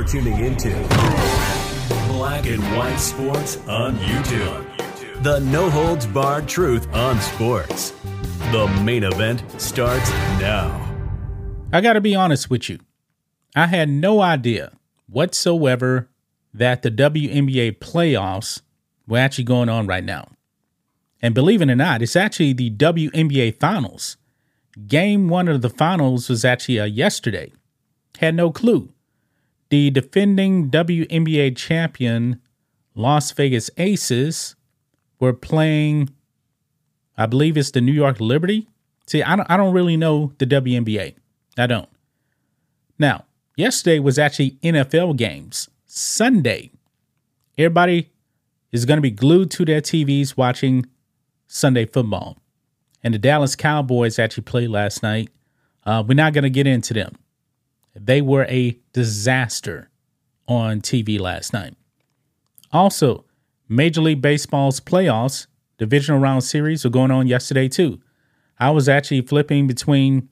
You're tuning into Black and White Sports on YouTube. The no holds barred truth on sports. The main event starts now. I got to be honest with you. I had no idea whatsoever that the WNBA playoffs were actually going on right now. And believe it or not, it's actually the WNBA finals. Game one of the finals was actually uh, yesterday. Had no clue. The defending WNBA champion Las Vegas Aces were playing, I believe it's the New York Liberty. See, I don't, I don't really know the WNBA. I don't. Now, yesterday was actually NFL games. Sunday, everybody is going to be glued to their TVs watching Sunday football. And the Dallas Cowboys actually played last night. Uh, we're not going to get into them. They were a disaster on TV last night. Also, Major League Baseball's playoffs, divisional round series, were going on yesterday too. I was actually flipping between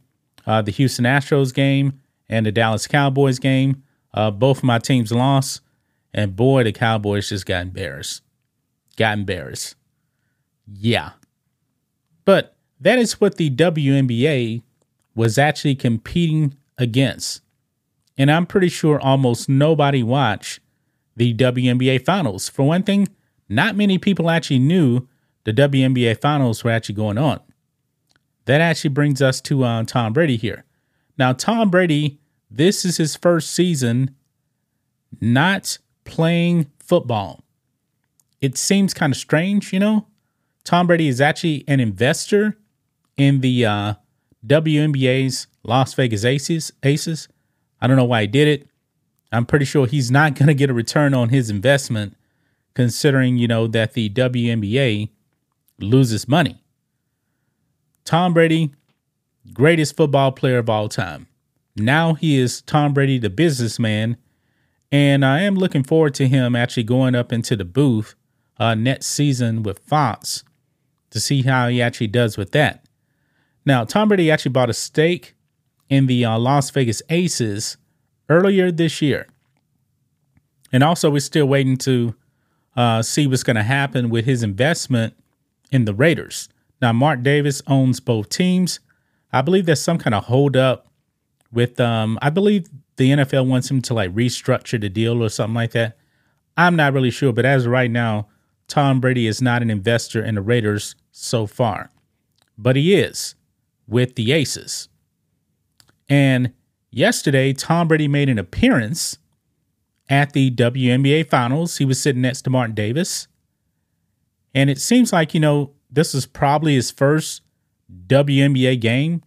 uh, the Houston Astros game and the Dallas Cowboys game. Uh, both of my teams lost, and boy, the Cowboys just got embarrassed. Got embarrassed. Yeah. But that is what the WNBA was actually competing against. And I'm pretty sure almost nobody watched the WNBA finals. For one thing, not many people actually knew the WNBA finals were actually going on. That actually brings us to uh, Tom Brady here. Now, Tom Brady, this is his first season not playing football. It seems kind of strange, you know? Tom Brady is actually an investor in the uh, WNBA's Las Vegas Aces. Aces. I don't know why he did it. I'm pretty sure he's not going to get a return on his investment, considering you know that the WNBA loses money. Tom Brady, greatest football player of all time. Now he is Tom Brady, the businessman, and I am looking forward to him actually going up into the booth uh, next season with Fox to see how he actually does with that. Now, Tom Brady actually bought a stake in the uh, Las Vegas Aces earlier this year. And also, we're still waiting to uh, see what's going to happen with his investment in the Raiders. Now, Mark Davis owns both teams. I believe there's some kind of holdup with, um, I believe the NFL wants him to like restructure the deal or something like that. I'm not really sure, but as of right now, Tom Brady is not an investor in the Raiders so far, but he is with the Aces. And yesterday, Tom Brady made an appearance at the WNBA Finals. He was sitting next to Martin Davis. And it seems like, you know, this is probably his first WNBA game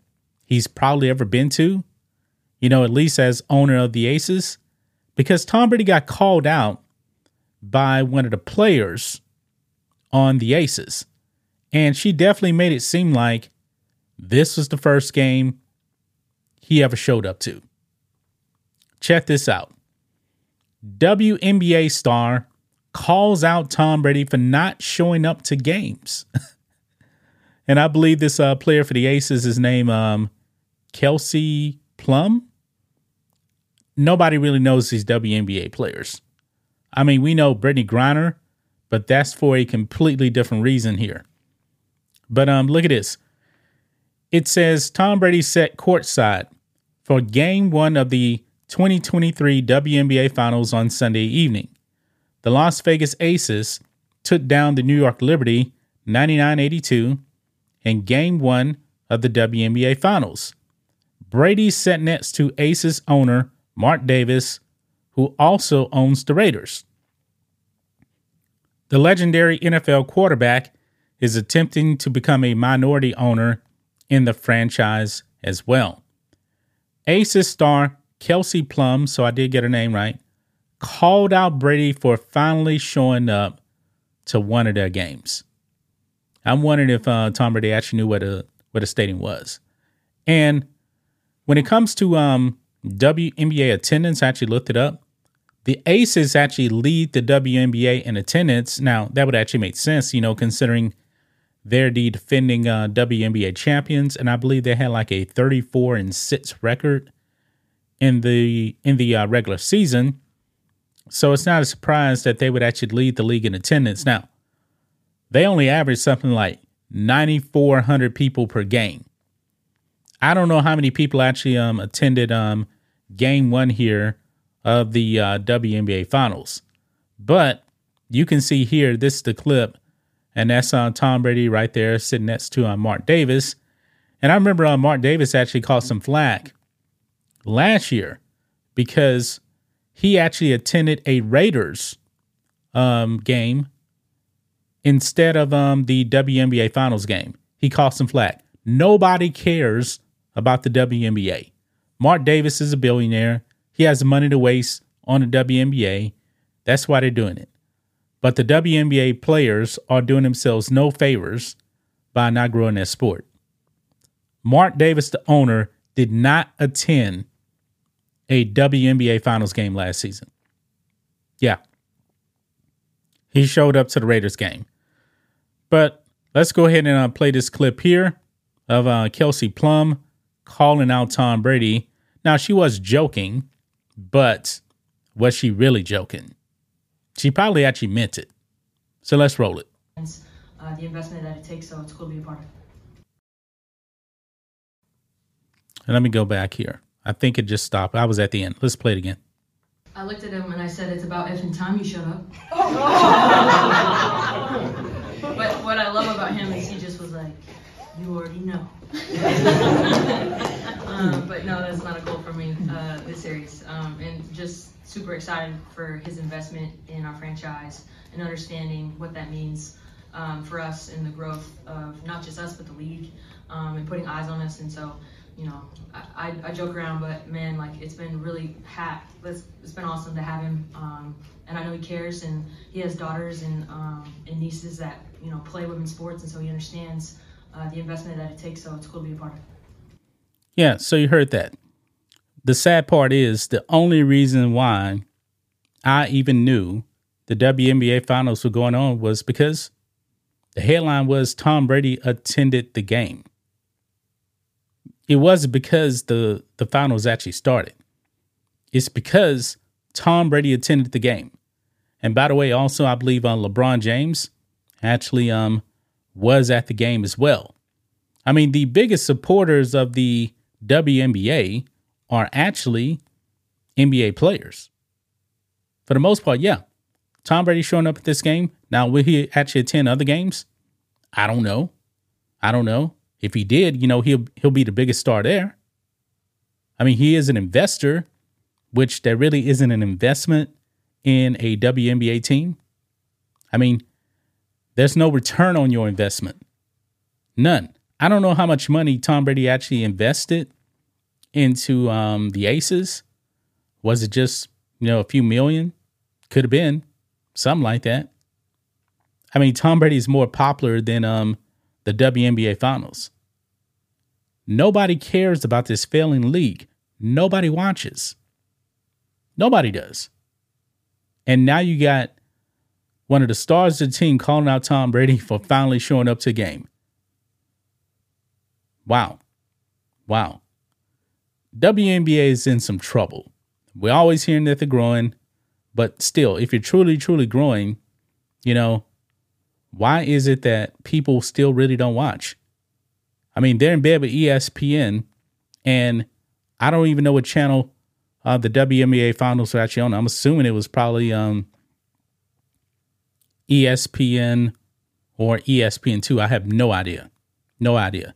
he's probably ever been to, you know, at least as owner of the Aces, because Tom Brady got called out by one of the players on the Aces. And she definitely made it seem like this was the first game he ever showed up to. Check this out. WNBA star calls out Tom Brady for not showing up to games. and I believe this uh, player for the Aces is named um, Kelsey Plum. Nobody really knows these WNBA players. I mean, we know Brittney Griner, but that's for a completely different reason here. But um, look at this. It says Tom Brady set courtside for game one of the 2023 WNBA Finals on Sunday evening. The Las Vegas Aces took down the New York Liberty 99 82 in game one of the WNBA Finals. Brady sat next to Aces owner Mark Davis, who also owns the Raiders. The legendary NFL quarterback is attempting to become a minority owner in the franchise as well. Aces star Kelsey Plum, so I did get her name right, called out Brady for finally showing up to one of their games. I'm wondering if uh, Tom Brady actually knew what a what a stadium was. And when it comes to um, WNBA attendance, I actually looked it up. The Aces actually lead the WNBA in attendance. Now that would actually make sense, you know, considering they're the defending uh, WNBA champions, and I believe they had like a 34 and six record in the in the uh, regular season. So it's not a surprise that they would actually lead the league in attendance. Now, they only average something like 9,400 people per game. I don't know how many people actually um, attended um, game one here of the uh, WNBA finals, but you can see here, this is the clip, and that's on uh, Tom Brady right there sitting next to uh, Mark Davis. And I remember uh, Mark Davis actually caught some flack last year because he actually attended a Raiders um, game instead of um, the WNBA Finals game. He caught some flack. Nobody cares about the WNBA. Mark Davis is a billionaire. He has money to waste on the WNBA. That's why they're doing it. But the WNBA players are doing themselves no favors by not growing their sport. Mark Davis, the owner, did not attend a WNBA Finals game last season. Yeah. He showed up to the Raiders game. But let's go ahead and uh, play this clip here of uh, Kelsey Plum calling out Tom Brady. Now, she was joking, but was she really joking? She probably actually meant it. So let's roll it. Uh, the investment that it takes, so it's cool to be a part of. And let me go back here. I think it just stopped. I was at the end. Let's play it again. I looked at him and I said, "It's about effing time you shut up." but what I love about him is he just was like, "You already know." um, but no, that's not a goal for me uh, this series. Um, and just super excited for his investment in our franchise and understanding what that means um, for us in the growth of not just us but the league um, and putting eyes on us. And so, you know, I, I, joke around, but man, like it's been really hat. It's, it's been awesome to have him. Um, and I know he cares, and he has daughters and um, and nieces that you know play women's sports, and so he understands uh, the investment that it takes. So it's cool to be a part of. Yeah, so you heard that. The sad part is the only reason why I even knew the WNBA finals were going on was because the headline was Tom Brady attended the game. It wasn't because the, the finals actually started. It's because Tom Brady attended the game. And by the way, also I believe uh, LeBron James actually um was at the game as well. I mean, the biggest supporters of the WNBA are actually NBA players. For the most part, yeah. Tom Brady showing up at this game. Now, will he actually attend other games? I don't know. I don't know. If he did, you know, he'll he'll be the biggest star there. I mean, he is an investor, which there really isn't an investment in a WNBA team. I mean, there's no return on your investment. None. I don't know how much money Tom Brady actually invested into um, the Aces. Was it just, you know, a few million? Could have been something like that. I mean, Tom Brady is more popular than um, the WNBA Finals. Nobody cares about this failing league. Nobody watches. Nobody does. And now you got one of the stars of the team calling out Tom Brady for finally showing up to game. Wow. Wow. WNBA is in some trouble. We're always hearing that they're growing, but still, if you're truly, truly growing, you know, why is it that people still really don't watch? I mean, they're in bed with ESPN, and I don't even know what channel uh, the WNBA finals are actually on. I'm assuming it was probably um, ESPN or ESPN2. I have no idea. No idea.